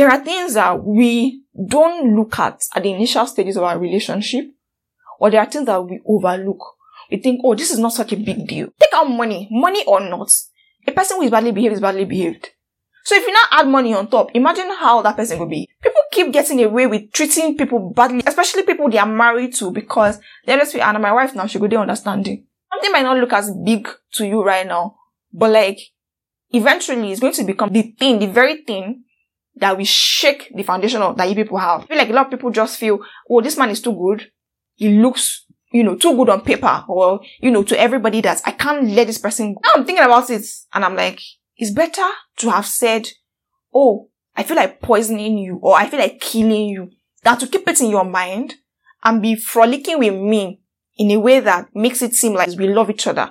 there are things that we don't look at at the initial stages of our relationship, or there are things that we overlook. We think, oh, this is not such a big deal. Take out money, money or not. A person who is badly behaved is badly behaved. So if you now add money on top, imagine how that person will be. People keep getting away with treating people badly, especially people they are married to, because they always feel, and my wife now, she go there understanding. Something might not look as big to you right now, but like, eventually it's going to become the thing, the very thing that will shake the foundation of that you people have. I feel like a lot of people just feel, oh, this man is too good. He looks, you know, too good on paper, or, you know, to everybody that I can't let this person go. Now I'm thinking about it, and I'm like, it's better to have said, Oh, I feel like poisoning you or I feel like killing you than to keep it in your mind and be frolicking with me in a way that makes it seem like we love each other.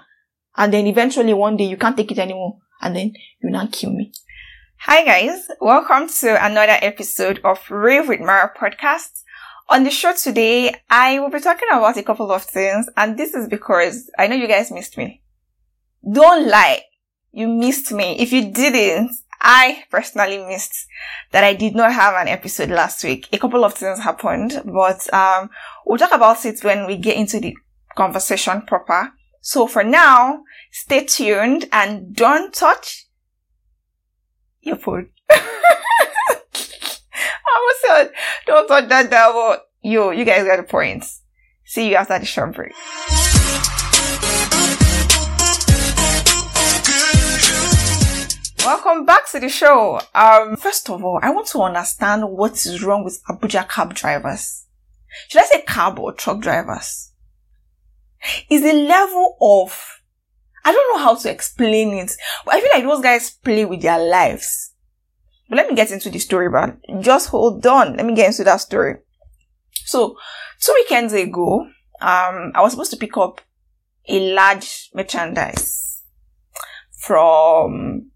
And then eventually one day you can't take it anymore and then you now kill me. Hi guys, welcome to another episode of Rave with Mara podcast. On the show today, I will be talking about a couple of things and this is because I know you guys missed me. Don't lie you missed me. If you didn't, I personally missed that I did not have an episode last week. A couple of things happened, but um, we'll talk about it when we get into the conversation proper. So for now, stay tuned and don't touch phone. I almost said, don't touch that devil. Yo, you guys got the points. See you after the short break. Welcome back to the show. Um, first of all, I want to understand what is wrong with Abuja cab drivers. Should I say cab or truck drivers? Is the level of, I don't know how to explain it, but I feel like those guys play with their lives. But let me get into the story, but just hold on. Let me get into that story. So, two weekends ago, um, I was supposed to pick up a large merchandise from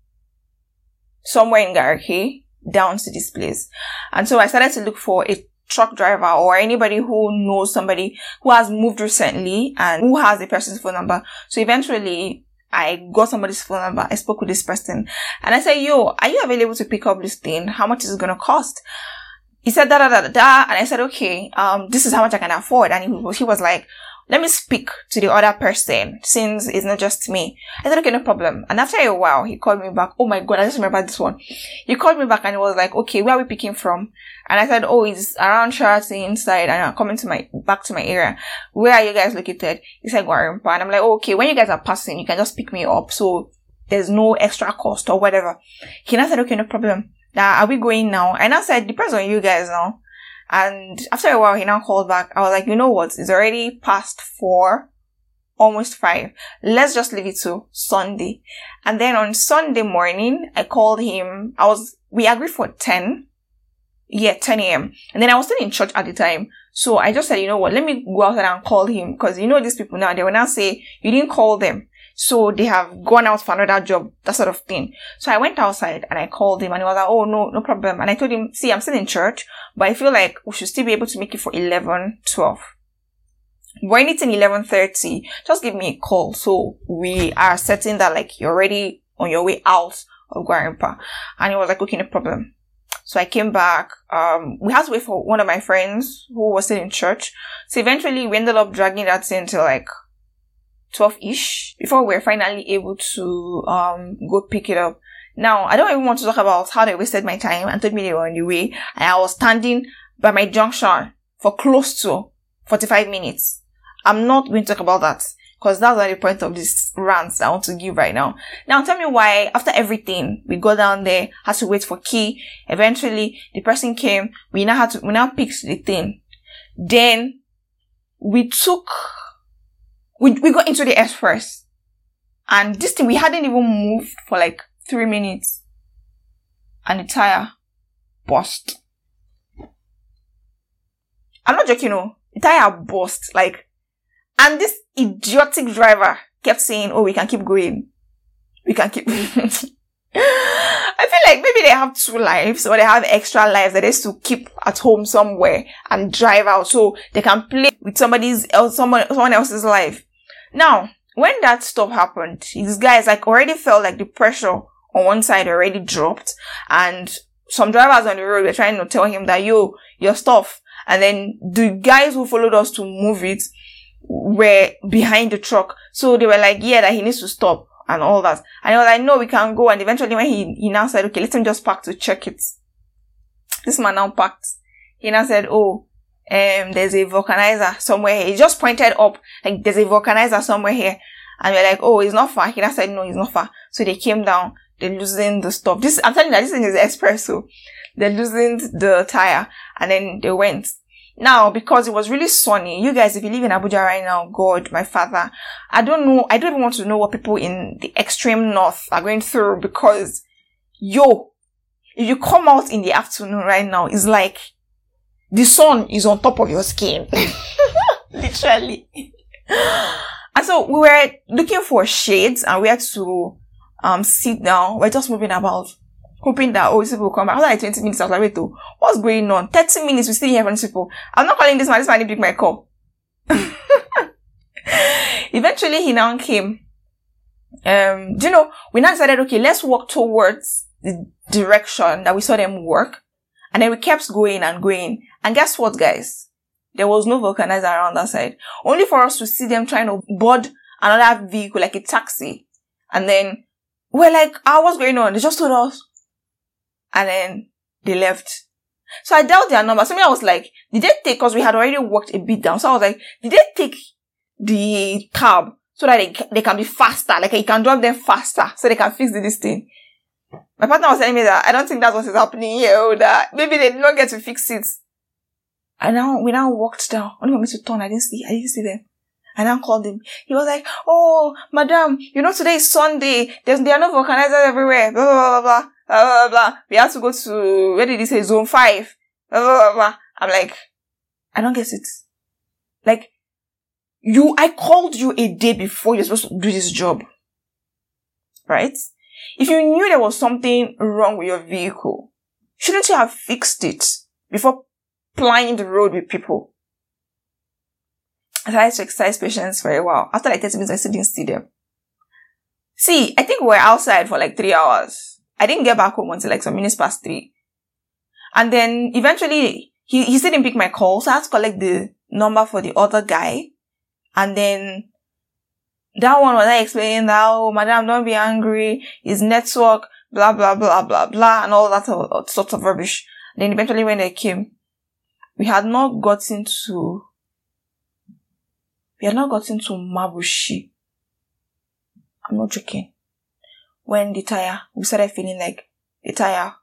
somewhere in Garki down to this place. And so I started to look for a truck driver or anybody who knows somebody who has moved recently and who has a person's phone number. So eventually I got somebody's phone number. I spoke with this person and I said, yo, are you available to pick up this thing? How much is it going to cost? He said da da da da da. And I said, okay, um, this is how much I can afford. And he, was, he was like, let me speak to the other person since it's not just me. I said, okay, no problem. And after a while, he called me back. Oh my God, I just remember this one. He called me back and he was like, okay, where are we picking from? And I said, oh, it's around Sheraton inside and I'm coming to my, back to my area. Where are you guys located? He said, Gwarinpa. And I'm like, oh, okay, when you guys are passing, you can just pick me up. So there's no extra cost or whatever. He now said, okay, no problem. Now, are we going now? And I said, depends on you guys now. And after a while, he now called back. I was like, you know what? It's already past four, almost five. Let's just leave it to Sunday. And then on Sunday morning, I called him. I was, we agreed for 10. Yeah, 10 a.m. And then I was still in church at the time. So I just said, you know what? Let me go outside and call him. Cause you know, these people now, they will now say, you didn't call them. So they have gone out for another job, that sort of thing. So I went outside and I called him and he was like, oh no, no problem. And I told him, see, I'm still in church, but I feel like we should still be able to make it for 11, 12. When it's in 11.30, just give me a call. So we are setting that like you're already on your way out of Gwarinpa. And he was like, okay, no problem. So I came back. Um, we had to wait for one of my friends who was still in church. So eventually we ended up dragging that until like 12-ish before we are finally able to um go pick it up. Now, I don't even want to talk about how they wasted my time and told me they were on the way and I was standing by my junction for close to 45 minutes. I'm not going to talk about that because that's not the point of this rant I want to give right now. Now tell me why after everything, we go down there, had to wait for key. Eventually the person came, we now had to, we now picked the thing. Then we took we, we got into the express and this thing, we hadn't even moved for like three minutes and the tire burst. I'm not joking, no. The tire burst, like, and this idiotic driver kept saying, oh, we can keep going. We can keep. I feel like maybe they have two lives or they have extra lives that is to keep at home somewhere and drive out so they can play with somebody's else, someone, someone else's life. Now, when that stuff happened, these guys like already felt like the pressure on one side already dropped and some drivers on the road were trying to tell him that, yo, your stuff. And then the guys who followed us to move it were behind the truck. So they were like, yeah, that he needs to stop and all that. And I was like, no, we can go. And eventually when he, he now said, okay, let him just park to check it. This man now parked. He now said, oh, um, there's a vulcanizer somewhere here. He just pointed up, like, there's a vulcanizer somewhere here. And we're like, oh, it's not far. He now said, no, it's not far. So they came down, they're losing the stuff. This, I'm telling you that this thing is espresso. They're losing the tire. And then they went. Now, because it was really sunny, you guys, if you live in Abuja right now, God, my father, I don't know, I don't even want to know what people in the extreme north are going through because, yo, if you come out in the afternoon right now, it's like the sun is on top of your skin. Literally. and so we were looking for shades and we had to um sit down. We're just moving about, hoping that oh, these people will come back. After like 20 minutes, I was like, wait, though, what's going on? 30 minutes, we still hear from people. I'm not calling this man, this man didn't pick my call. Eventually, he now came. Um, do you know, we now decided, okay, let's walk towards the direction that we saw them work. And then we kept going and going. And guess what, guys? There was no vulcanizer around that side. Only for us to see them trying to board another vehicle, like a taxi. And then we're like, ah, what's going on? They just told us. And then they left. So I dialed their number. So I was like, did they take, cause we had already walked a bit down. So I was like, did they take the cab so that they, they can be faster? Like you can drive them faster so they can fix this thing. My partner was telling me that I don't think that's what is happening here, or that maybe they did not get to fix it. And now we now walked down. Only for me to turn, I didn't see, I didn't see them. I now called him. He was like, "Oh, madam, you know today is Sunday. There's there are no vulcanizers everywhere. Blah blah blah blah blah blah blah. We have to go to where did he say zone five? Blah blah blah. blah. I'm like, I don't get it. Like, you, I called you a day before you're supposed to do this job, right? If you knew there was something wrong with your vehicle, shouldn't you have fixed it before plying the road with people? I tried to exercise patience a while. After like 30 minutes, I still didn't see them. See, I think we were outside for like three hours. I didn't get back home until like some minutes past three. And then eventually, he, he still didn't pick my call, so I had to collect the number for the other guy. And then that one was I explaining that, oh, madam, don't be angry. His network, blah, blah, blah, blah, blah, and all that sort of rubbish. Then eventually when they came, we had not gotten to, we had not gotten to Mabushi. I'm not joking. When the tire, we started feeling like the tire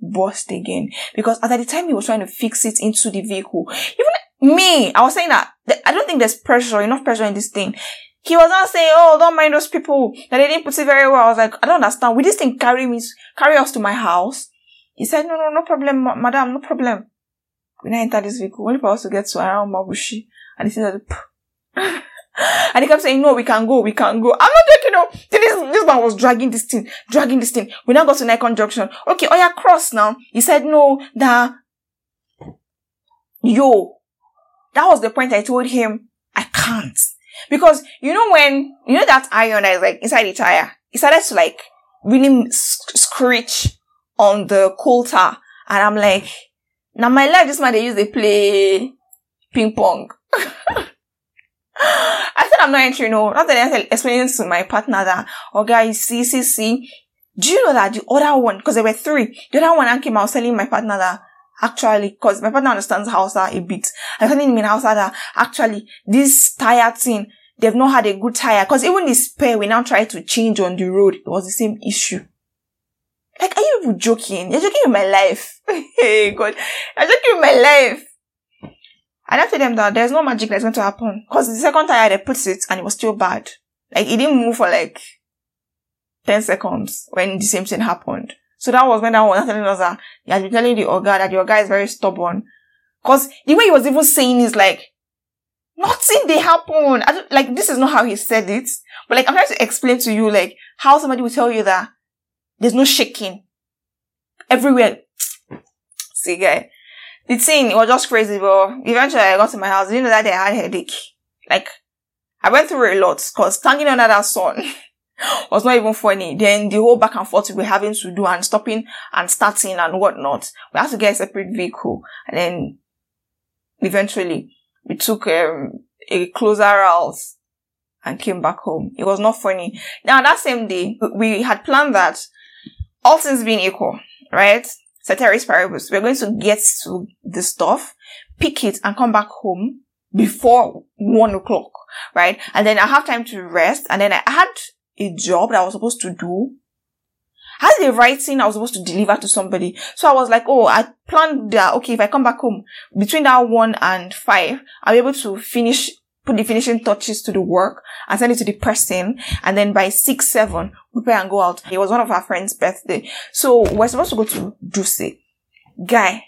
burst again. Because at the time he was trying to fix it into the vehicle, even me, I was saying that I don't think there's pressure, enough pressure in this thing he was not saying, "Oh, don't mind those people that they didn't put it very well." I was like, "I don't understand. Will this thing carry me, carry us to my house?" He said, "No, no, no problem, ma- madam, no problem." We now enter this vehicle only for us to get to around Mabushi, and he said, and he kept saying, "No, we can go, we can go." I'm not joking. Oh. No, this this man was dragging this thing, dragging this thing. We now got to Nicon Junction. Okay, oh yeah, cross now. He said, "No, that yo." That was the point I told him I can't. Because you know when, you know that iron that is like inside the tire, it started to like really screech on the coal tar. And I'm like, now my life, this man, they use, they play ping pong. I said I'm not entering, no. Not that I explaining to my partner that, oh guys, see, see, see. Do you know that the other one, because there were three, the other one I came out telling my partner that, actually, because my partner understands Hausa a bit. I told him in Hausa that actually this tire thing, they've not had a good tire. Because even the spare we now try to change on the road, it was the same issue. Like, are you joking? You're joking with my life. hey, God. You're joking with my life. I don't tell them that there's no magic that's going to happen. Because the second tire, they put it and it was still bad. Like, it didn't move for like 10 seconds when the same thing happened. So that was when that was telling us that he had been telling the Oga that your guy is very stubborn. Cause the way he was even saying is like, nothing they happen. I don't, like, this is not how he said it. But like, I'm trying to explain to you, like, how somebody will tell you that there's no shaking everywhere. See, guy. The thing was just crazy, but eventually I got to my house. Didn't know that I had a headache. Like, I went through a lot, cause standing under that sun, was not even funny. Then the whole back and forth we were having to do and stopping and starting and whatnot. We had to get a separate vehicle. And then eventually we took um, a closer route and came back home. It was not funny. Now that same day, we had planned that all things being equal, right? Ceteris paribus. We're going to get to the stuff, pick it and come back home before one o'clock, right? And then I have time to rest. And then I had a job that I was supposed to do. I had a writing I was supposed to deliver to somebody. So I was like, oh, I planned that, okay, if I come back home between that one and five, I'll be able to finish, put the finishing touches to the work and send it to the person. And then by six, seven, prepare and go out. It was one of our friend's birthday. So we're supposed to go to Duse. Guy,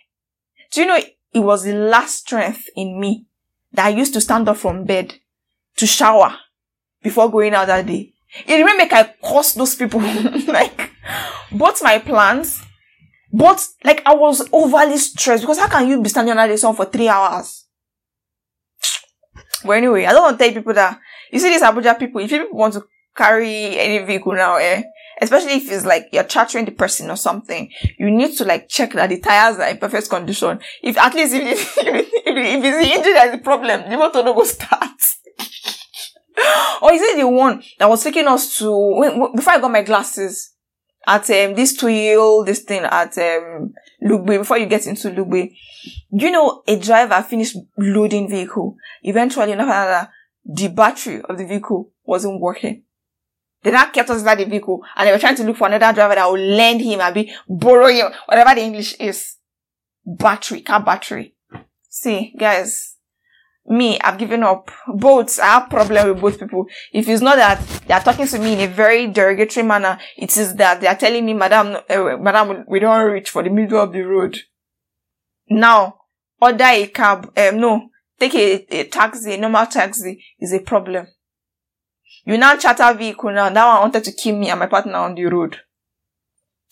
do you know it was the last strength in me that I used to stand up from bed to shower before going out that day. It even make I curse those people. like, both my plans, but like I was overly stressed because how can you be standing under the sun for three hours? But anyway, I don't want to tell people that you see these Abuja people, if you people want to carry any vehicle now, eh, especially if it's like you're chartering the person or something, you need to like check that the tires are in perfect condition. If at least if, if, if, if it's the engine that's the problem, the motor don't go start. or is it the one that was taking us to when, before I got my glasses at um, this two this thing at um Lugbe before you get into Lugbe? You know, a driver finished loading vehicle. Eventually, enough the battery of the vehicle wasn't working. They now kept us inside the vehicle and they were trying to look for another driver that would lend him and be borrow him, whatever the English is. Battery, car battery. See, guys, me, I've given up. Both, I have problem with both people. If it's not that they are talking to me in a very derogatory manner, it is that they are telling me, Madam, uh, Madam, we don't reach for the middle of the road. Now, order a cab, um, no, take a, a taxi, a normal taxi is a problem. You now charter vehicle now, now I wanted to kill me and my partner on the road.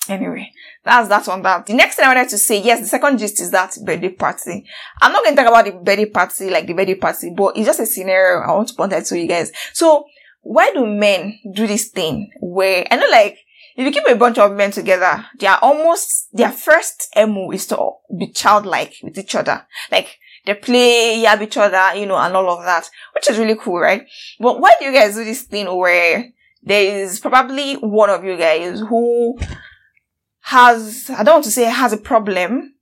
Anyway, that's that on that. The next thing I wanted to say, yes, the second gist is that birthday party. I'm not going to talk about the birthday party, like the birthday party, but it's just a scenario I want to point out to you guys. So, why do men do this thing where, I know like, if you keep a bunch of men together, they are almost, their first MO is to be childlike with each other. Like, they play, yab each other, you know, and all of that, which is really cool, right? But why do you guys do this thing where there is probably one of you guys who has, I don't want to say has a problem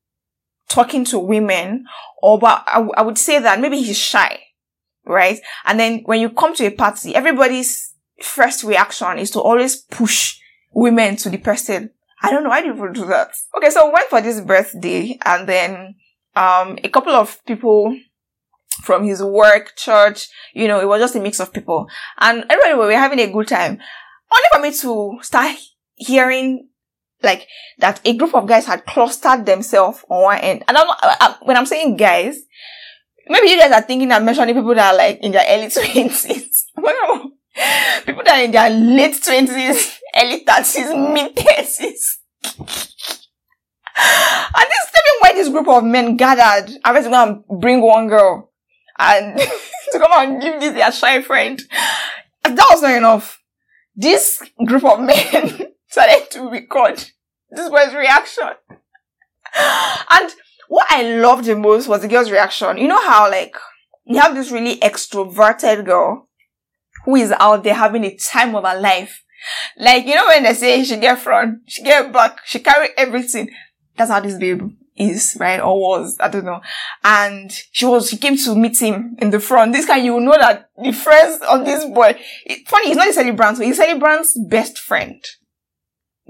talking to women, or but I, I would say that maybe he's shy, right? And then when you come to a party, everybody's first reaction is to always push women to the person. I don't know why people do that. Okay, so we went for this birthday and then um a couple of people from his work, church, you know, it was just a mix of people. And everybody we were having a good time. Only for me to start hearing like that a group of guys had clustered themselves on one end. And I'm not, I, when I'm saying guys, maybe you guys are thinking I'm mentioning people that are like in their early twenties. people that are in their late twenties, early thirties, mid thirties. and this is me why this group of men gathered. I was going to bring one girl and to come and give this their shy friend. That was not enough. This group of men started to record this boy's reaction. and what I loved the most was the girl's reaction. You know how like you have this really extroverted girl who is out there having a time of her life. Like, you know when they say she get front, she get back, she carry everything. That's how this babe is, right? Or was, I don't know. And she was, she came to meet him in the front. This guy, you know that the friends of this boy, it, funny, he's not a celebrant, so he's celebrant's best friend.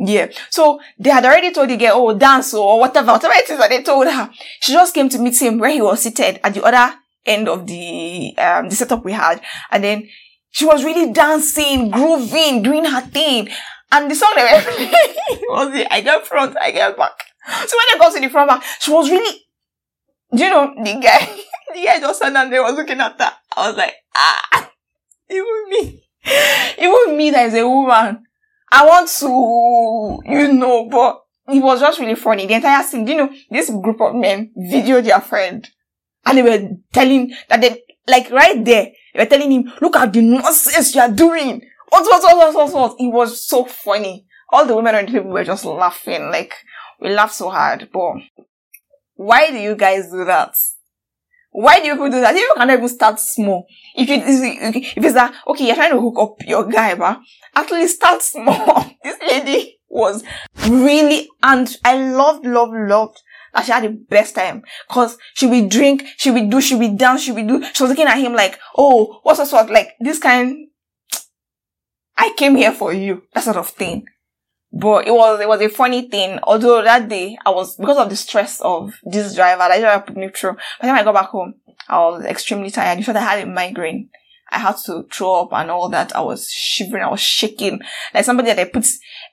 Yeah. So they had already told the girl, oh, dance or whatever, whatever it is that they told her. She just came to meet him where he was seated at the other end of the, um, the setup we had. And then she was really dancing, grooving, doing her thing. And the song they were playing was the I get front, I get back. So when they got to the front back, she was really, you know, the guy, the guy just sat down there was looking at her. I was like, ah, even me, even me that is a woman I want to, you know, but it was just really funny. The entire scene, you know, this group of men videoed their friend and they were telling that they, like right there, they were telling him, look at the nonsense you are doing. what, what, what, what, what? It was so funny. All the women on the table were just laughing. Like, we laughed so hard. But why do you guys do that? Why do you people do that? You cannot even start small. If you if it's that okay, you're trying to hook up your guy, but actually start small. this lady was really and I loved, loved, loved that she had the best time. Cause she would drink, she would do, she would dance, she would do. She was looking at him like, oh, what's the sort like this kind. I came here for you, that sort of thing. But it was, it was a funny thing. Although that day I was, because of the stress of this driver, that driver put me through. By the time I got back home, I was extremely tired. In fact, I had a migraine. I had to throw up and all that. I was shivering. I was shaking. Like somebody that they put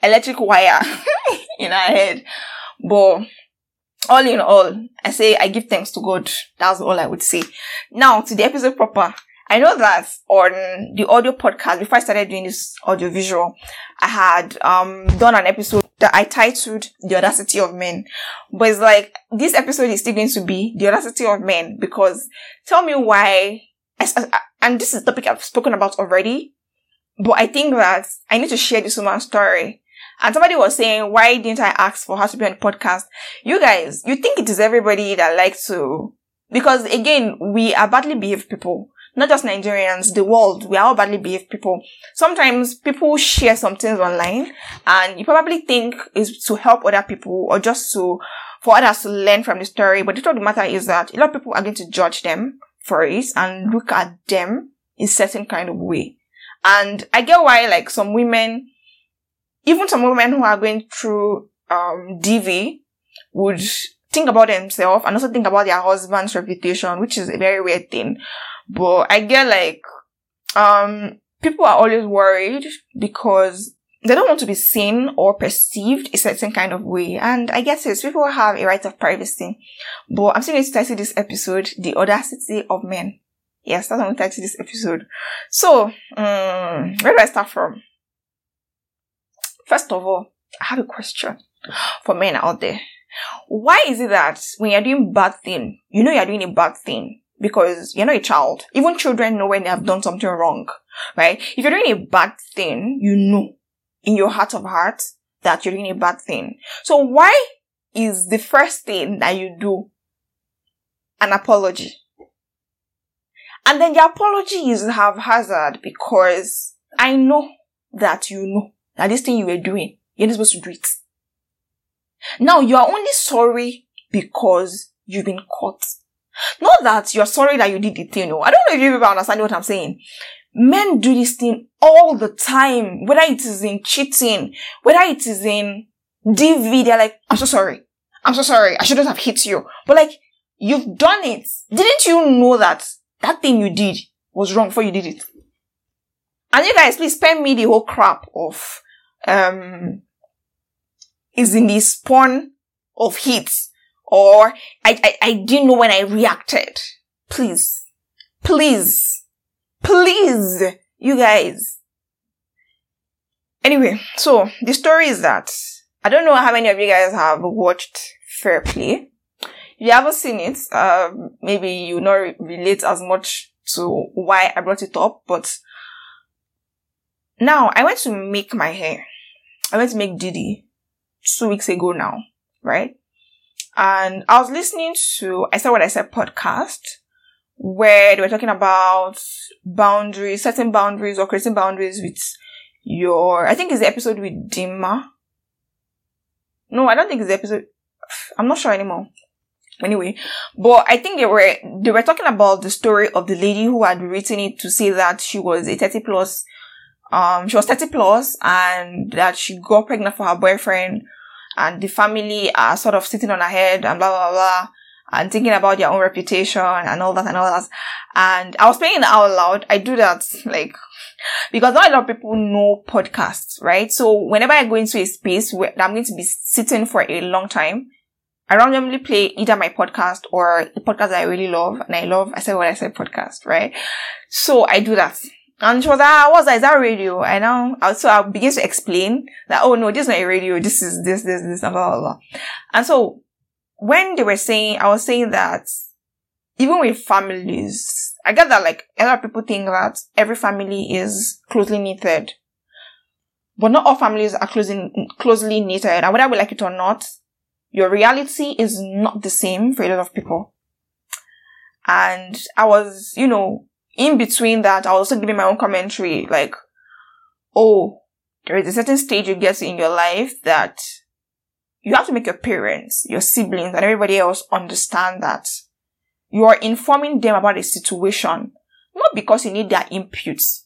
electric wire in her head. But all in all, I say I give thanks to God. That's all I would say. Now to the episode proper. I know that on the audio podcast, before I started doing this audio visual, I had um done an episode that I titled The Audacity of Men. But it's like this episode is still going to be The Audacity of Men because tell me why and this is a topic I've spoken about already, but I think that I need to share this woman's story. And somebody was saying, why didn't I ask for her to be on the podcast? You guys, you think it is everybody that likes to, because again, we are badly behaved people not just Nigerians, the world, we are all badly behaved people. Sometimes people share some things online and you probably think is to help other people or just to, for others to learn from the story. But the truth of the matter is that a lot of people are going to judge them for it and look at them in certain kind of way. And I get why like some women, even some women who are going through, um, DV would think about themselves and also think about their husband's reputation, which is a very weird thing. But I get like, um, people are always worried because they don't want to be seen or perceived a certain kind of way. And I guess it's people have a right of privacy. But I'm still going to title this episode, The Audacity of Men. Yes, that's what I'm title this episode. So, um, where do I start from? First of all, I have a question for men out there. Why is it that when you're doing bad thing, you know you're doing a bad thing, because you're not a child. Even children know when they have done something wrong, right? If you're doing a bad thing, you know in your heart of hearts that you're doing a bad thing. So why is the first thing that you do an apology? And then the apology is haphazard because I know that you know that this thing you were doing, you're not supposed to do it. Now you are only sorry because you've been caught. Not that you're sorry that you did the thing. No, I don't know if you people understand what I'm saying. Men do this thing all the time, whether it is in cheating, whether it is in DV, they're like, I'm so sorry. I'm so sorry. I shouldn't have hit you. But like, you've done it. Didn't you know that that thing you did was wrong before you did it? And you guys, please spare me the whole crap of, um, is in this spawn of hits or I, I, I didn't know when I reacted. Please, please, please, you guys. Anyway, so the story is that I don't know how many of you guys have watched Fair Play. If you haven't seen it, uh, maybe you not relate as much to why I brought it up, but now I went to make my hair. I went to make Didi two weeks ago now, right? And I was listening to I said what I said podcast where they were talking about boundaries, setting boundaries or creating boundaries with your I think it's the episode with Dima. No, I don't think it's the episode I'm not sure anymore. Anyway, but I think they were they were talking about the story of the lady who had written it to say that she was a 30 plus um she was 30 plus and that she got pregnant for her boyfriend and the family are sort of sitting on her head and blah, blah, blah, and thinking about their own reputation and all that and all that. And I was playing it out loud. I do that, like, because not a lot of people know podcasts, right? So whenever I go into a space where I'm going to be sitting for a long time, I randomly play either my podcast or the podcast I really love. And I love, I said what I said podcast, right? So I do that. And she was like, ah, what's that? Is that radio? And now, so I begin to explain that, oh no, this is not a radio. This is this, this, this, blah, blah, blah. And so when they were saying, I was saying that even with families, I get that like a lot of people think that every family is closely knitted, but not all families are closely, closely knitted. And whether we like it or not, your reality is not the same for a lot of people. And I was, you know, in between that, I was also giving my own commentary, like, oh, there is a certain stage you get in your life that you have to make your parents, your siblings, and everybody else understand that you are informing them about a situation, not because you need their inputs,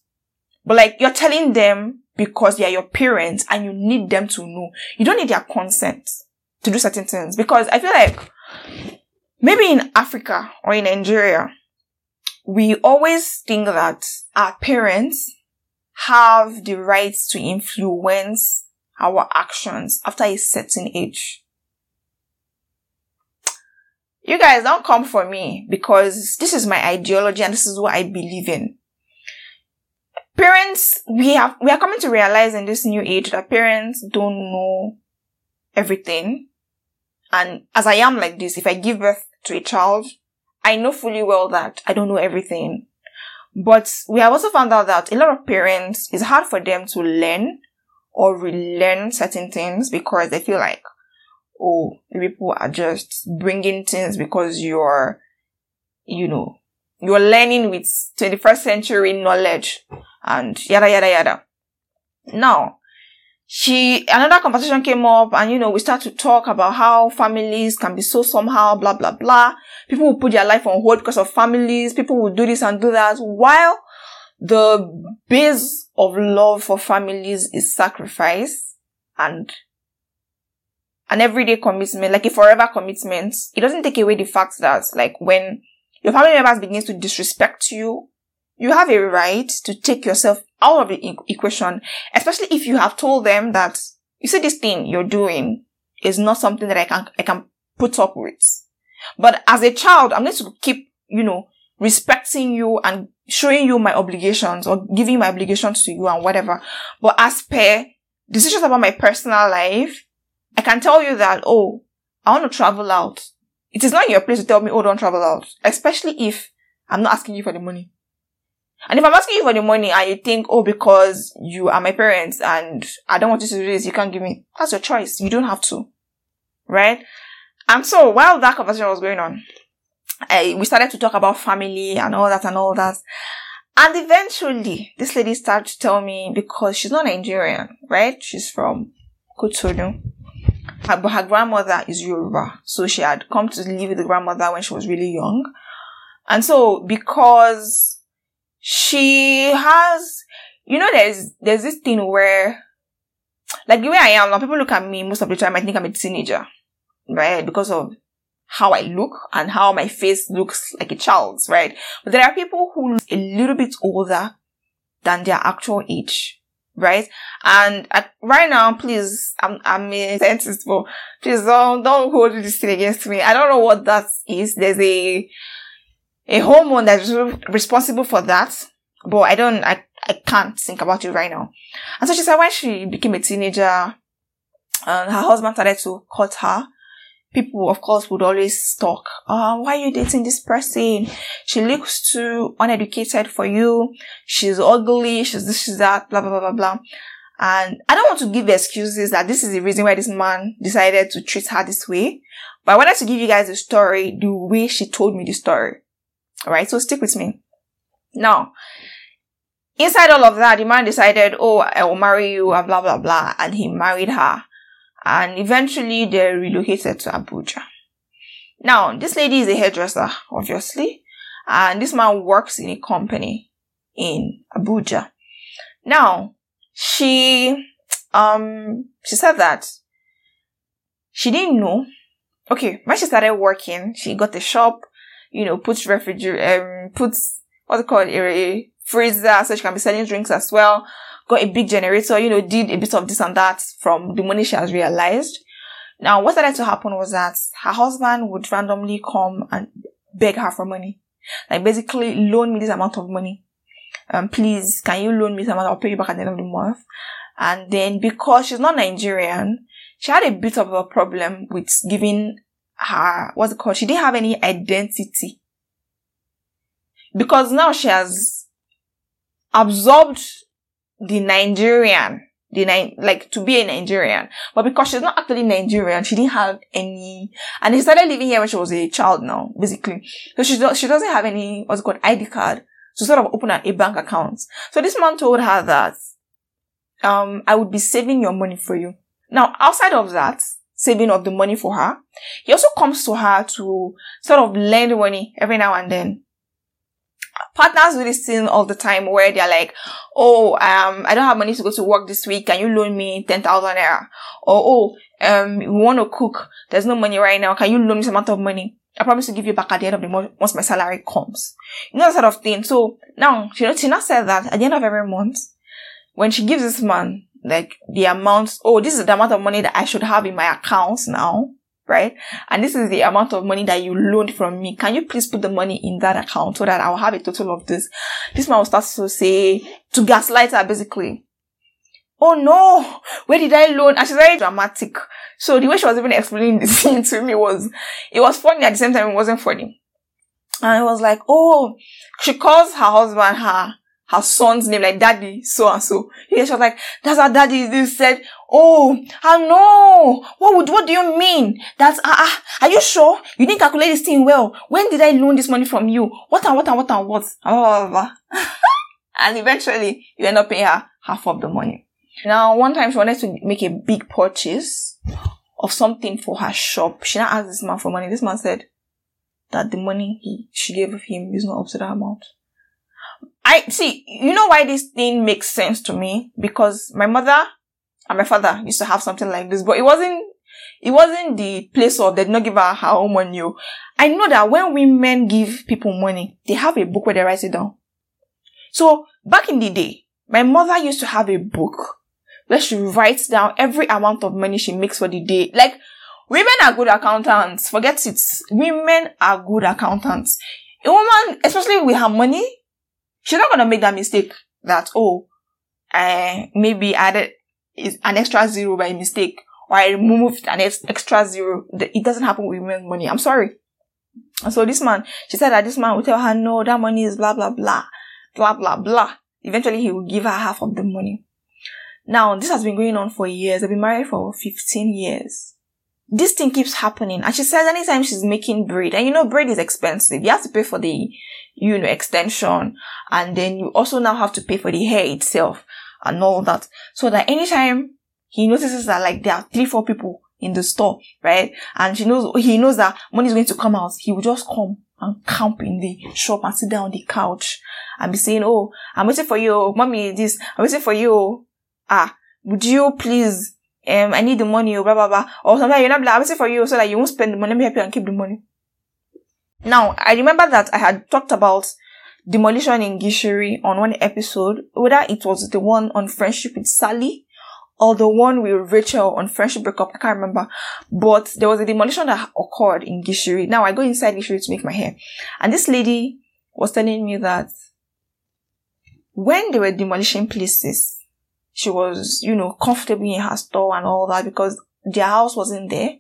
but like you're telling them because they are your parents and you need them to know. You don't need their consent to do certain things because I feel like maybe in Africa or in Nigeria, we always think that our parents have the right to influence our actions after a certain age. You guys don't come for me because this is my ideology and this is what I believe in. Parents, we have, we are coming to realize in this new age that parents don't know everything. And as I am like this, if I give birth to a child, I know fully well that I don't know everything. But we have also found out that a lot of parents, it's hard for them to learn or relearn certain things because they feel like, oh, people are just bringing things because you're, you know, you're learning with 21st century knowledge and yada yada yada. Now, she, another conversation came up and, you know, we start to talk about how families can be so somehow, blah, blah, blah. People will put their life on hold because of families. People will do this and do that while the base of love for families is sacrifice and an everyday commitment, like a forever commitment. It doesn't take away the fact that, like, when your family members begins to disrespect you you have a right to take yourself out of the equation, especially if you have told them that you see this thing you're doing is not something that I can, I can put up with. But as a child, I'm going to keep, you know, respecting you and showing you my obligations or giving my obligations to you and whatever. But as per decisions about my personal life, I can tell you that, oh, I want to travel out. It is not your place to tell me, oh, don't travel out. Especially if I'm not asking you for the money. And if I'm asking you for the money and you think, oh, because you are my parents and I don't want you to do this, you can't give me, that's your choice. You don't have to. Right? And so while that conversation was going on, I, we started to talk about family and all that and all that. And eventually, this lady started to tell me because she's not Nigerian, right? She's from Cotonou. Her, but her grandmother is Yoruba. So she had come to live with the grandmother when she was really young. And so because she has, you know, there's, there's this thing where, like the way I am, now people look at me most of the time, I think I'm a teenager, right? Because of how I look and how my face looks like a child's, right? But there are people who look a little bit older than their actual age, right? And at, right now, please, I'm, I'm a scientist, but please don't, don't hold this thing against me. I don't know what that is. There's a, a hormone that's responsible for that, but I don't, I, I can't think about it right now. And so she said when she became a teenager, and her husband started to cut her, people of course would always talk, uh, why are you dating this person? She looks too uneducated for you. She's ugly. She's this, she's that, blah, blah, blah, blah, blah. And I don't want to give excuses that this is the reason why this man decided to treat her this way. But I wanted to give you guys the story the way she told me the story. Alright, so stick with me. Now, inside all of that, the man decided, oh, I will marry you, blah, blah, blah, and he married her. And eventually they relocated to Abuja. Now, this lady is a hairdresser, obviously, and this man works in a company in Abuja. Now, she, um, she said that she didn't know. Okay, when she started working, she got a shop you know, puts refrigerator, um, puts, what's it called, a freezer, so she can be selling drinks as well. Got a big generator, you know, did a bit of this and that from the money she has realized. Now, what started to happen was that her husband would randomly come and beg her for money. Like basically loan me this amount of money. Um, please, can you loan me some amount? I'll pay you back at the end of the month. And then because she's not Nigerian, she had a bit of a problem with giving her, what's it called? She didn't have any identity. Because now she has absorbed the Nigerian, the like to be a Nigerian. But because she's not actually Nigerian, she didn't have any, and she started living here when she was a child now, basically. So she, do, she doesn't have any, what's called ID card to sort of open a, a bank account. So this man told her that, um, I would be saving your money for you. Now, outside of that, saving of the money for her, he also comes to her to sort of lend money every now and then partners do this thing all the time where they're like, oh, um, I don't have money to go to work this week. Can you loan me 10,000 naira? Or, oh, um, we want to cook. There's no money right now. Can you loan me some amount of money? I promise to give you back at the end of the month once my salary comes. You know, that sort of thing. So now, she, she not said that at the end of every month, when she gives this man, like, the amount, oh, this is the amount of money that I should have in my accounts now right? And this is the amount of money that you loaned from me. Can you please put the money in that account so that I'll have a total of this? This man will start to say, to gaslight her basically. Oh no, where did I loan? And she's very dramatic. So the way she was even explaining the scene to me was, it was funny at the same time it wasn't funny. And it was like, oh, she calls her husband her her son's name, like daddy, so and so. Yeah, she was like, that's our daddy. This said, oh, I know. What would, what do you mean? That's, ah, uh, uh, are you sure? You didn't calculate this thing well. When did I loan this money from you? What and what and what and what? Blah, blah, blah. and eventually, you end up paying her half of the money. Now, one time she wanted to make a big purchase of something for her shop. She now asked this man for money. This man said that the money he, she gave him is not up to that amount. I see, you know why this thing makes sense to me? Because my mother and my father used to have something like this, but it wasn't, it wasn't the place of they did not give her her own money. Oh. I know that when women give people money, they have a book where they write it down. So back in the day, my mother used to have a book where she writes down every amount of money she makes for the day. Like, women are good accountants. Forget it. Women are good accountants. A woman, especially with her money, she's not gonna make that mistake that, oh, I maybe added an extra zero by mistake or I removed an extra zero. It doesn't happen with women's money. I'm sorry. So this man, she said that this man will tell her, no, that money is blah, blah, blah, blah, blah, blah. Eventually he will give her half of the money. Now, this has been going on for years. I've been married for 15 years this thing keeps happening. And she says anytime she's making bread, and you know, bread is expensive. You have to pay for the, you know, extension. And then you also now have to pay for the hair itself and all that. So that anytime he notices that like there are three, four people in the store, right? And she knows, he knows that money is going to come out. He will just come and camp in the shop and sit down on the couch and be saying, Oh, I'm waiting for you. Mommy, this, I'm waiting for you. Ah, would you please um, I need the money, or blah, blah, blah. Or sometimes you're not like, I'm waiting for you so that you won't spend the money. Let me help you and keep the money. Now, I remember that I had talked about demolition in Gishiri on one episode, whether it was the one on friendship with Sally or the one with Rachel on friendship breakup. I can't remember. But there was a demolition that occurred in Gishiri. Now I go inside Gishiri to make my hair. And this lady was telling me that when they were demolishing places, she was, you know, comfortably in her store and all that because their house wasn't there.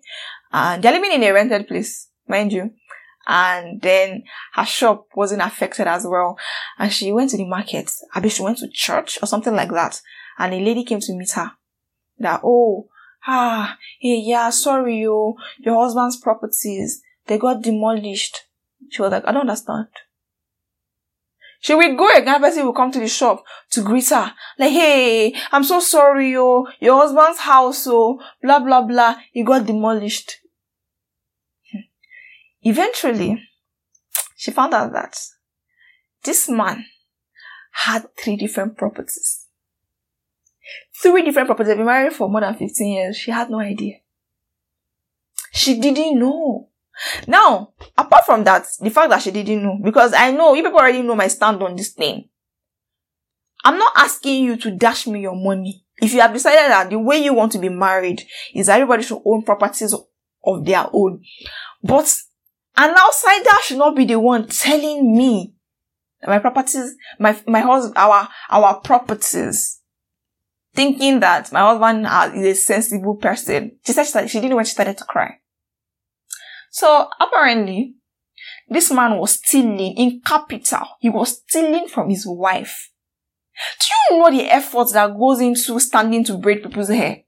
And they're living in a rented place, mind you. And then her shop wasn't affected as well. And she went to the market. I bet she went to church or something like that. And a lady came to meet her. That, oh, ah, hey, yeah, sorry, yo, your husband's properties, they got demolished. She was like, I don't understand. She will go again, person will come to the shop to greet her. Like, hey, I'm so sorry, yo. Your husband's house, so blah, blah, blah. He got demolished. Eventually, she found out that this man had three different properties. Three different properties. They've been married for more than 15 years. She had no idea. She didn't know. Now, apart from that, the fact that she didn't know, because I know you people already know my stand on this thing. I'm not asking you to dash me your money. If you have decided that the way you want to be married is everybody should own properties of their own. But an outsider should not be the one telling me my properties, my, my husband, our, our properties. Thinking that my husband is a sensible person. She said she didn't know when she started to cry. So apparently, this man was stealing in capital. He was stealing from his wife. Do you know the effort that goes into standing to braid people's hair?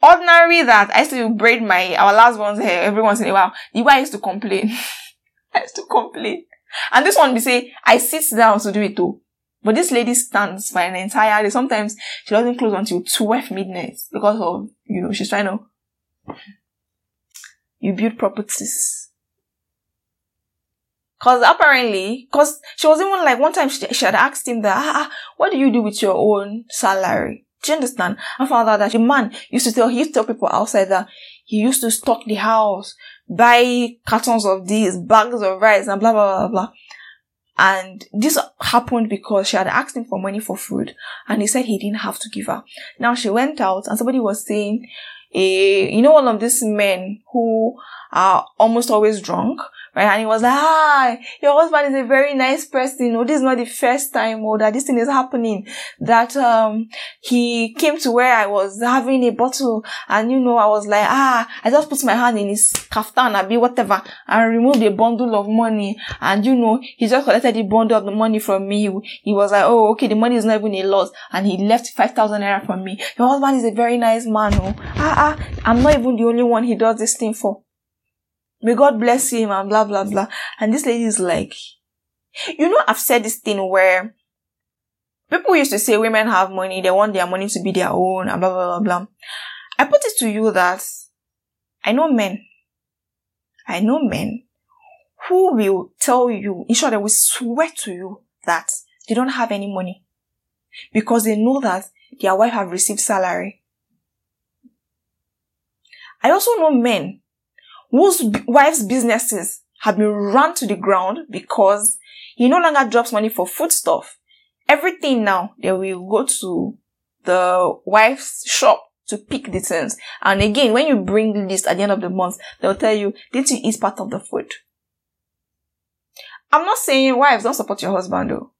Ordinary that I used to braid my our last one's hair every once in a while. The way I used to complain. I used to complain. And this one be say, I sit down to do it too. But this lady stands for an entire day. Sometimes she doesn't close until 12 midnight because of, you know, she's trying to, you build properties. Cause apparently, cause she was even like, one time she, she had asked him that, ah, ah, what do you do with your own salary? Do you understand? I found out that the man used to tell, he used to tell people outside that he used to stock the house, buy cartons of these, bags of rice, and blah, blah, blah, blah. And this happened because she had asked him for money for food and he said he didn't have to give her. Now she went out and somebody was saying, eh, you know, one of these men who are almost always drunk, right? And he was like, ah, your husband is a very nice person. Oh, this is not the first time or oh, that this thing is happening. That, um, he came to where I was having a bottle and, you know, I was like, ah, I just put my hand in his kaftan, be whatever, and removed a bundle of money. And, you know, he just collected the bundle of the money from me. He was like, oh, okay, the money is not even a loss. And he left 5,000 naira from me. Your husband is a very nice man. Oh, ah, ah, I'm not even the only one he does this thing for. May God bless him and blah, blah, blah. And this lady is like, you know, I've said this thing where people used to say women have money, they want their money to be their own and blah, blah, blah, blah. I put it to you that I know men. I know men who will tell you, in short, they will swear to you that they don't have any money because they know that their wife have received salary. I also know men whose wife's businesses have been run to the ground because he no longer drops money for food stuff. Everything now, they will go to the wife's shop to pick the things. And again, when you bring the list at the end of the month, they'll tell you, did you eat part of the food? I'm not saying wives don't support your husband though.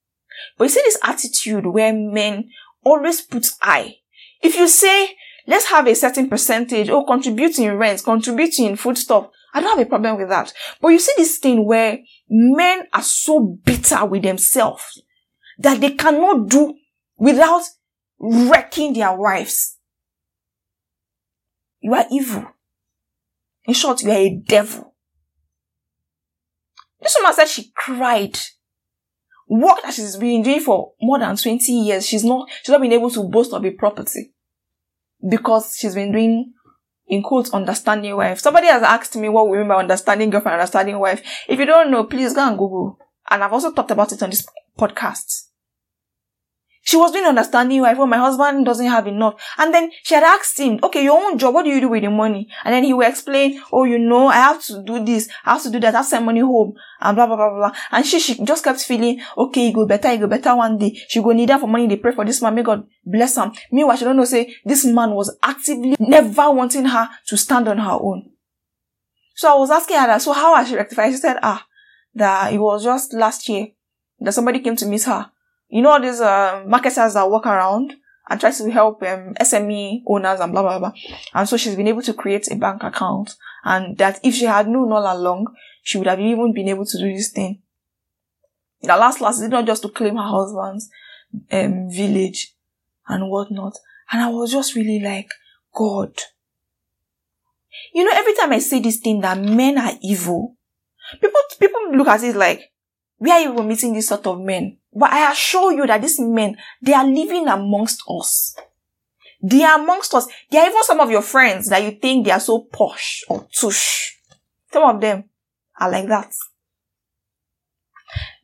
But you see this attitude where men always put I. If you say, Let's have a certain percentage. Oh, contributing rent, contributing food stuff. I don't have a problem with that. But you see this thing where men are so bitter with themselves that they cannot do without wrecking their wives. You are evil. In short, you are a devil. This woman said she cried. Work that she's been doing for more than 20 years. She's not, she's not been able to boast of a property because she's been doing in quotes understanding wife. Somebody has asked me what we mean by understanding girlfriend, understanding wife. If you don't know, please go and Google. And I've also talked about it on this podcast. She was doing understanding wife. Well, my husband doesn't have enough. And then she had asked him, okay, your own job, what do you do with the money? And then he will explain, oh, you know, I have to do this, I have to do that, I have to send money home, and blah, blah, blah, blah. And she, she just kept feeling, okay, you go better, you go better one day. She go need that for money, they pray for this man, may God bless him. Meanwhile, she don't know, say, this man was actively never wanting her to stand on her own. So I was asking her, that, so how has she rectified? She said, ah, that it was just last year that somebody came to meet her you know, all these uh, marketers that walk around and try to help um, SME owners and blah, blah, blah. And so she's been able to create a bank account. And that if she had known all along, she would have even been able to do this thing. The last last is not just to claim her husband's um, village and whatnot. And I was just really like, God. You know, every time I say this thing that men are evil, people, people look at it like, where are you meeting this sort of men? But I assure you that these men, they are living amongst us. They are amongst us. They are even some of your friends that you think they are so posh or tush. Some of them are like that.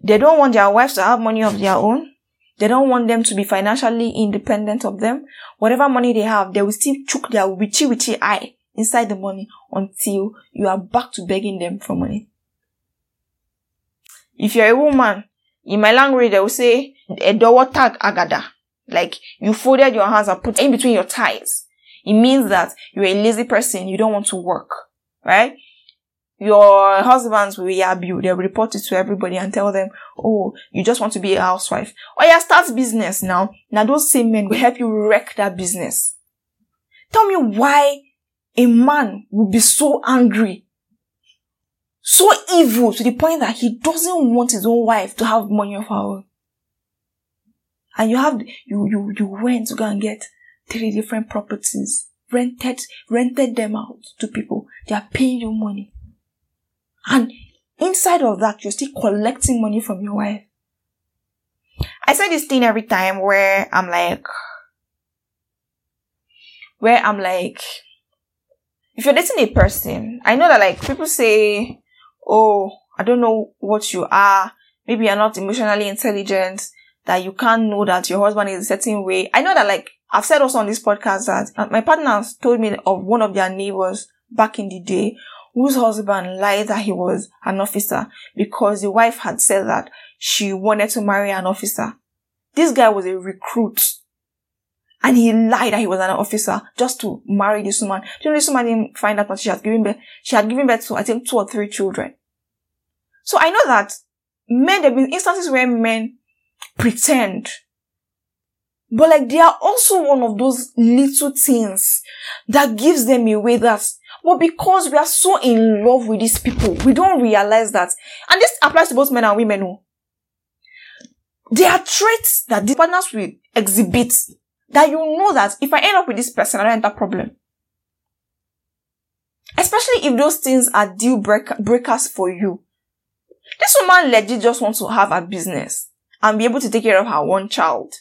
They don't want their wives to have money of their own. They don't want them to be financially independent of them. Whatever money they have, they will still chuck their witchy witchy eye inside the money until you are back to begging them for money. If you're a woman in my language, they will say, Edowo tag agada. Like, you folded your hands and put in between your thighs. It means that you're a lazy person, you don't want to work. Right? Your husbands will yab you. They'll report it to everybody and tell them, oh, you just want to be a housewife. Oh yeah, start business now. Now those same men will help you wreck that business. Tell me why a man would be so angry so evil to the point that he doesn't want his own wife to have money of her own. And you have, you, you, you went to go and get three different properties, rented, rented them out to people. They are paying you money. And inside of that, you're still collecting money from your wife. I say this thing every time where I'm like, where I'm like, if you're dating a person, I know that like people say, oh, I don't know what you are. Maybe you're not emotionally intelligent, that you can't know that your husband is a certain way. I know that like, I've said also on this podcast that uh, my partners told me of one of their neighbors back in the day whose husband lied that he was an officer because the wife had said that she wanted to marry an officer. This guy was a recruit. And he lied that he was an officer just to marry this woman. You know, this woman didn't find out that she had given birth. She had given birth to, I think, two or three children. So I know that men, there have been instances where men pretend. But like they are also one of those little things that gives them away that but because we are so in love with these people, we don't realize that. And this applies to both men and women. Who, there are traits that the partners will exhibit that you know that if I end up with this person, I don't enter problem. Especially if those things are deal break- breakers for you. This woman legit just wants to have a business and be able to take care of her one child.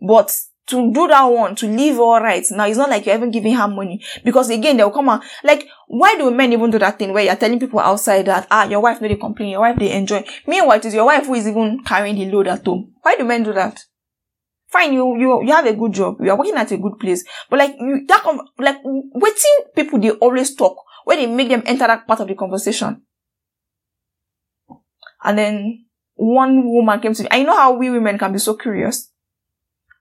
But to do that one, to live all right. Now it's not like you're even giving her money because again they'll come out like why do men even do that thing where you're telling people outside that ah your wife no they complain, your wife they enjoy. Meanwhile, it is your wife who is even carrying the load at home. Why do men do that? Fine, you you you have a good job, you are working at a good place, but like you that like waiting people they always talk when they make them enter that part of the conversation, and then one woman came to me. I know how we women can be so curious.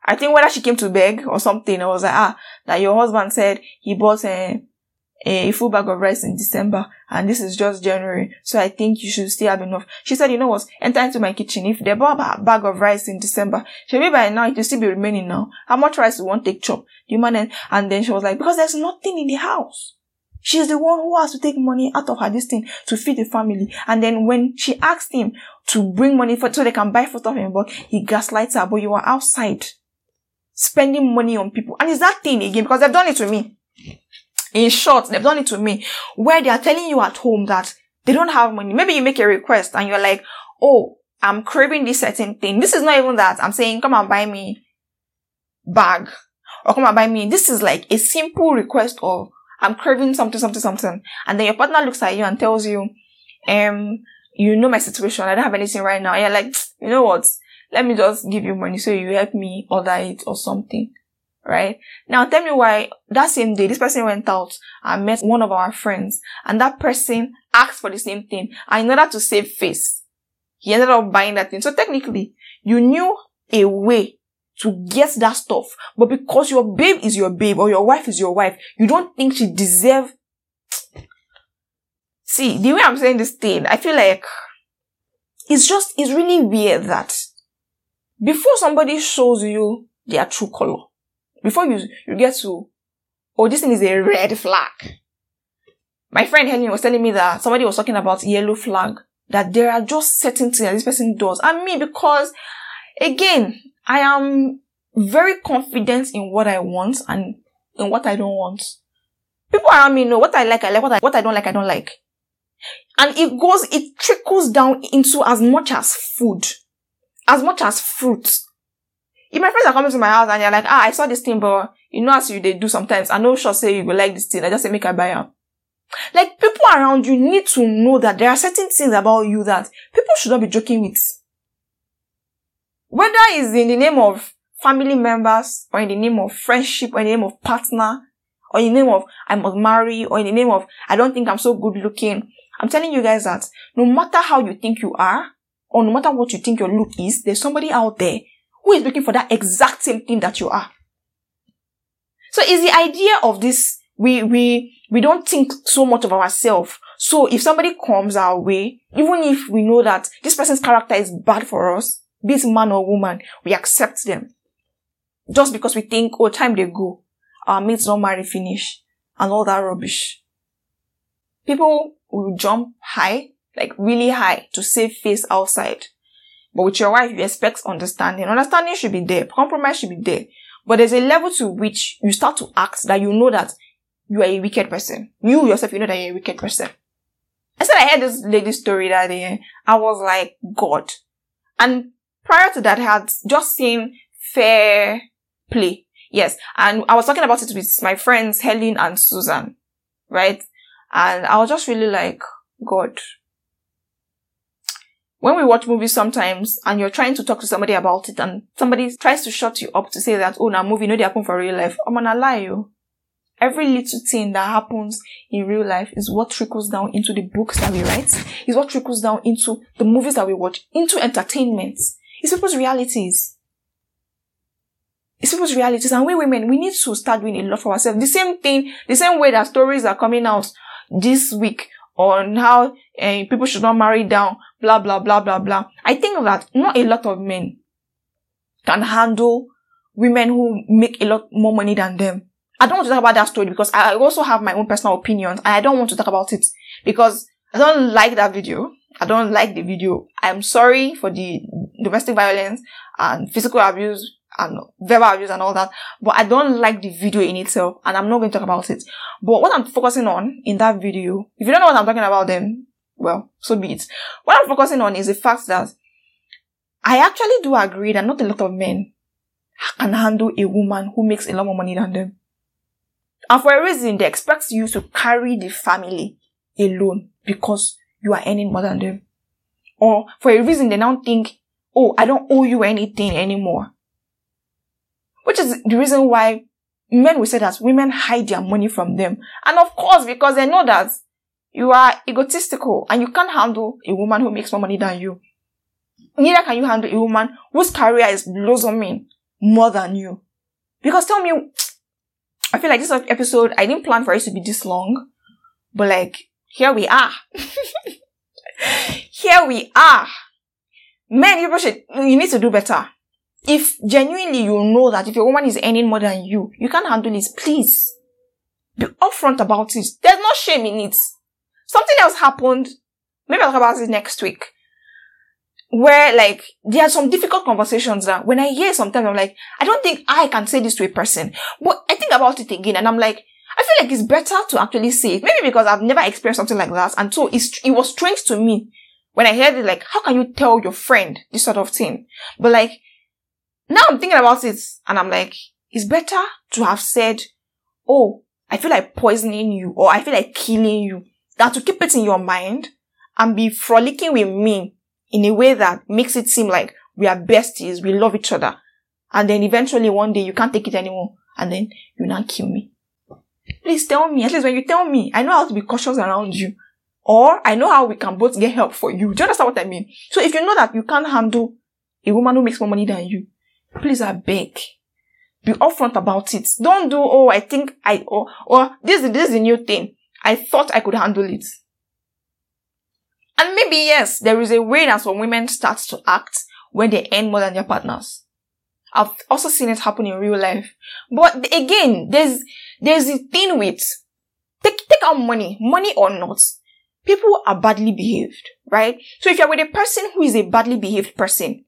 I think whether she came to beg or something, I was like, ah, that your husband said he bought a, a full bag of rice in December and this is just January. So I think you should still have enough. She said, you know what? Enter into my kitchen. If they bought a bag of rice in December, she maybe by now it will still be remaining now. How much rice want take chop? You man and then she was like, because there's nothing in the house. She's the one who has to take money out of her this thing to feed the family. And then when she asked him to bring money for so they can buy food off him, but he gaslights her, but you are outside spending money on people. And it's that thing again because they've done it to me. In short, they've done it to me where they are telling you at home that they don't have money. Maybe you make a request and you're like, oh, I'm craving this certain thing. This is not even that. I'm saying, come and buy me bag or come and buy me. This is like a simple request of I'm craving something, something, something. And then your partner looks at you and tells you, um, you know my situation. I don't have anything right now. And you're like, you know what? let me just give you money so you help me order it or something. Right? Now tell me why that same day this person went out and met one of our friends and that person asked for the same thing and in order to save face, he ended up buying that thing. So technically, you knew a way to get that stuff, but because your babe is your babe or your wife is your wife, you don't think she deserve. See, the way I'm saying this thing, I feel like it's just, it's really weird that before somebody shows you their true color, before you, you get to, oh, this thing is a red flag. My friend Helen was telling me that somebody was talking about yellow flag, that there are just certain things that this person does. And me, because again, I am very confident in what I want and in what I don't want. People around me know what I like, I like, what I, what I don't like, I don't like. And it goes, it trickles down into as much as food as much as fruit. If my friends are coming to my house and they're like, ah, I saw this thing, but you know as you they do sometimes, I know sure say you will like this thing. I just say make I buy. Like people around you need to know that there are certain things about you that people should not be joking with. Whether it's in the name of family members or in the name of friendship or in the name of partner or in the name of I must marry or in the name of I don't think I'm so good looking. I'm telling you guys that no matter how you think you are, or no matter what you think your look is, there's somebody out there who is looking for that exact same thing that you are. So is the idea of this, we, we, we don't think so much of ourselves. So if somebody comes our way, even if we know that this person's character is bad for us, be it man or woman, we accept them. Just because we think, oh, time they go, our mates don't marry finish, and all that rubbish. People will jump high, like really high to save face outside. But with your wife, you expect understanding. Understanding should be there. Compromise should be there. But there's a level to which you start to act that you know that you are a wicked person. You yourself, you know that you're a wicked person. I said I heard this lady story that day. I was like, God. And prior to that, I had just seen fair play. Yes. And I was talking about it with my friends, Helen and Susan. Right? And I was just really like, God. When we watch movies sometimes and you're trying to talk to somebody about it and somebody tries to shut you up to say that, oh, now movie, no, they happen for real life. I'm gonna lie you. Every little thing that happens in real life is what trickles down into the books that we write, is what trickles down into the movies that we watch, into entertainment. It's people's realities. It's people's realities. And we women, we need to start doing a lot for ourselves. The same thing, the same way that stories are coming out this week on how uh, people should not marry down, blah, blah, blah, blah, blah. I think that not a lot of men can handle women who make a lot more money than them. I don't want to talk about that story because I also have my own personal opinions and I don't want to talk about it because I don't like that video. I don't like the video. I'm sorry for the domestic violence and physical abuse and verbal abuse and all that, but I don't like the video in itself and I'm not going to talk about it. But what I'm focusing on in that video, if you don't know what I'm talking about then, well, so be it. What I'm focusing on is the fact that I actually do agree that not a lot of men can handle a woman who makes a lot more money than them. And for a reason, they expect you to carry the family alone because you are earning more than them. Or for a reason, they now think, oh, I don't owe you anything anymore. Which is the reason why men will say that women hide their money from them. And of course, because they know that you are egotistical and you can't handle a woman who makes more money than you. Neither can you handle a woman whose career is blossoming more than you. Because tell me, I feel like this episode, I didn't plan for it to be this long, but like, here we are. here we are. Men, you should, you need to do better. If genuinely you know that if your woman is earning more than you, you can't handle it, please be upfront about it. There's no shame in it. Something else happened. Maybe I'll talk about it next week where like there are some difficult conversations that when I hear sometimes I'm like, I don't think I can say this to a person. But I think about it again and I'm like, I feel like it's better to actually say it. Maybe because I've never experienced something like that. And so it was strange to me when I heard it, like, how can you tell your friend this sort of thing? But like, now I'm thinking about it and I'm like, it's better to have said, oh, I feel like poisoning you or I feel like killing you than to keep it in your mind and be frolicking with me in a way that makes it seem like we are besties, we love each other. And then eventually one day you can't take it anymore and then you now kill me. Please tell me, at least when you tell me, I know how to be cautious around you. Or I know how we can both get help for you. Do you understand what I mean? So if you know that you can't handle a woman who makes more money than you, please I beg. Be upfront about it. Don't do, oh, I think I, or, this, this is a new thing. I thought I could handle it. And maybe yes, there is a way that some women start to act when they earn more than their partners. I've also seen it happen in real life. But again, there's, there's a thing with, take, take out money, money or not. People are badly behaved, right? So if you're with a person who is a badly behaved person,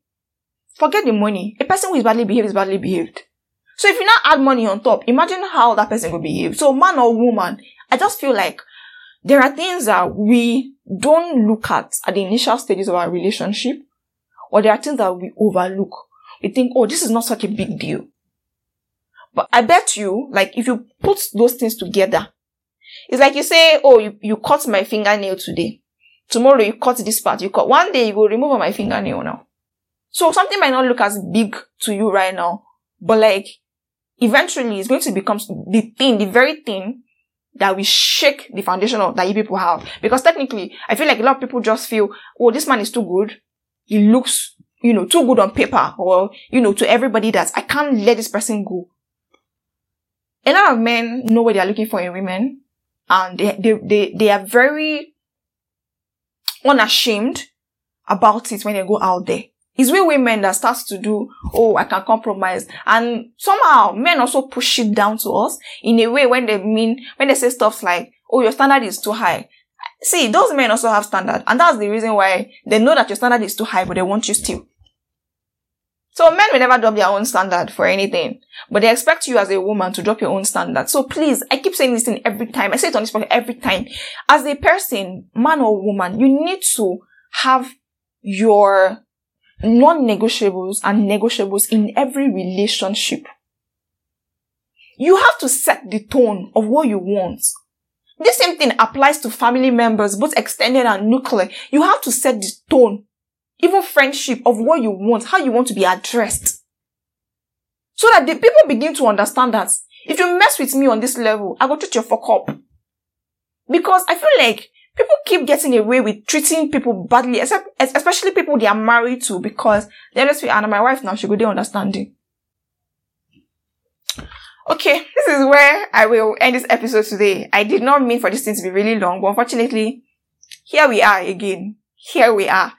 forget the money. A person who is badly behaved is badly behaved. So if you now add money on top, imagine how that person will behave. So man or woman, I just feel like there are things that we don't look at at the initial stages of our relationship, or there are things that we overlook. We think, oh, this is not such a big deal. But I bet you, like, if you put those things together, it's like you say, oh, you, you cut my fingernail today. Tomorrow you cut this part, you cut. One day you will remove my fingernail now. So something might not look as big to you right now, but like, eventually it's going to become the thing, the very thing that we shake the foundation of that you people have. Because technically, I feel like a lot of people just feel, oh, this man is too good. He looks, you know, too good on paper or, you know, to everybody that I can't let this person go. A lot of men know what they are looking for in women and they, they, they, they are very unashamed about it when they go out there. It's we women that starts to do, oh, I can compromise. And somehow men also push it down to us in a way when they mean, when they say stuff like, oh, your standard is too high. See, those men also have standard, and that's the reason why they know that your standard is too high, but they want you still. So men will never drop their own standard for anything, but they expect you as a woman to drop your own standard. So please, I keep saying this thing every time. I say it on this podcast every time. As a person, man or woman, you need to have your non-negotiables and negotiables in every relationship. You have to set the tone of what you want. This same thing applies to family members, both extended and nuclear. You have to set the tone, even friendship of what you want, how you want to be addressed. So that the people begin to understand that if you mess with me on this level, I go treat you fuck up. Because I feel like people keep getting away with treating people badly, except, especially people they are married to, because they always feel, Anna, my wife now, she go there understanding. Okay, this is where I will end this episode today. I did not mean for this thing to be really long, but unfortunately, here we are again. Here we are.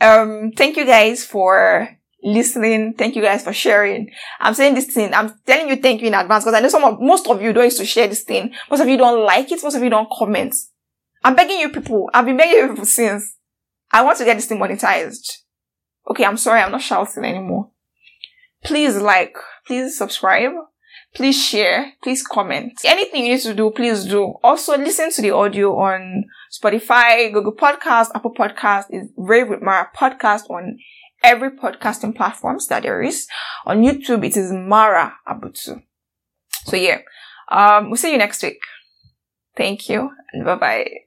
Um, thank you guys for listening. Thank you guys for sharing. I'm saying this thing. I'm telling you thank you in advance because I know some of, most of you don't used to share this thing. Most of you don't like it. Most of you don't comment. I'm begging you people. I've been begging you people since. I want to get this thing monetized. Okay, I'm sorry. I'm not shouting anymore. Please like, please subscribe please share, please comment. Anything you need to do, please do. Also, listen to the audio on Spotify, Google Podcast, Apple Podcast, is Rave with Mara podcast on every podcasting platforms that there is. On YouTube, it is Mara Abutu. So yeah, um, we'll see you next week. Thank you and bye bye.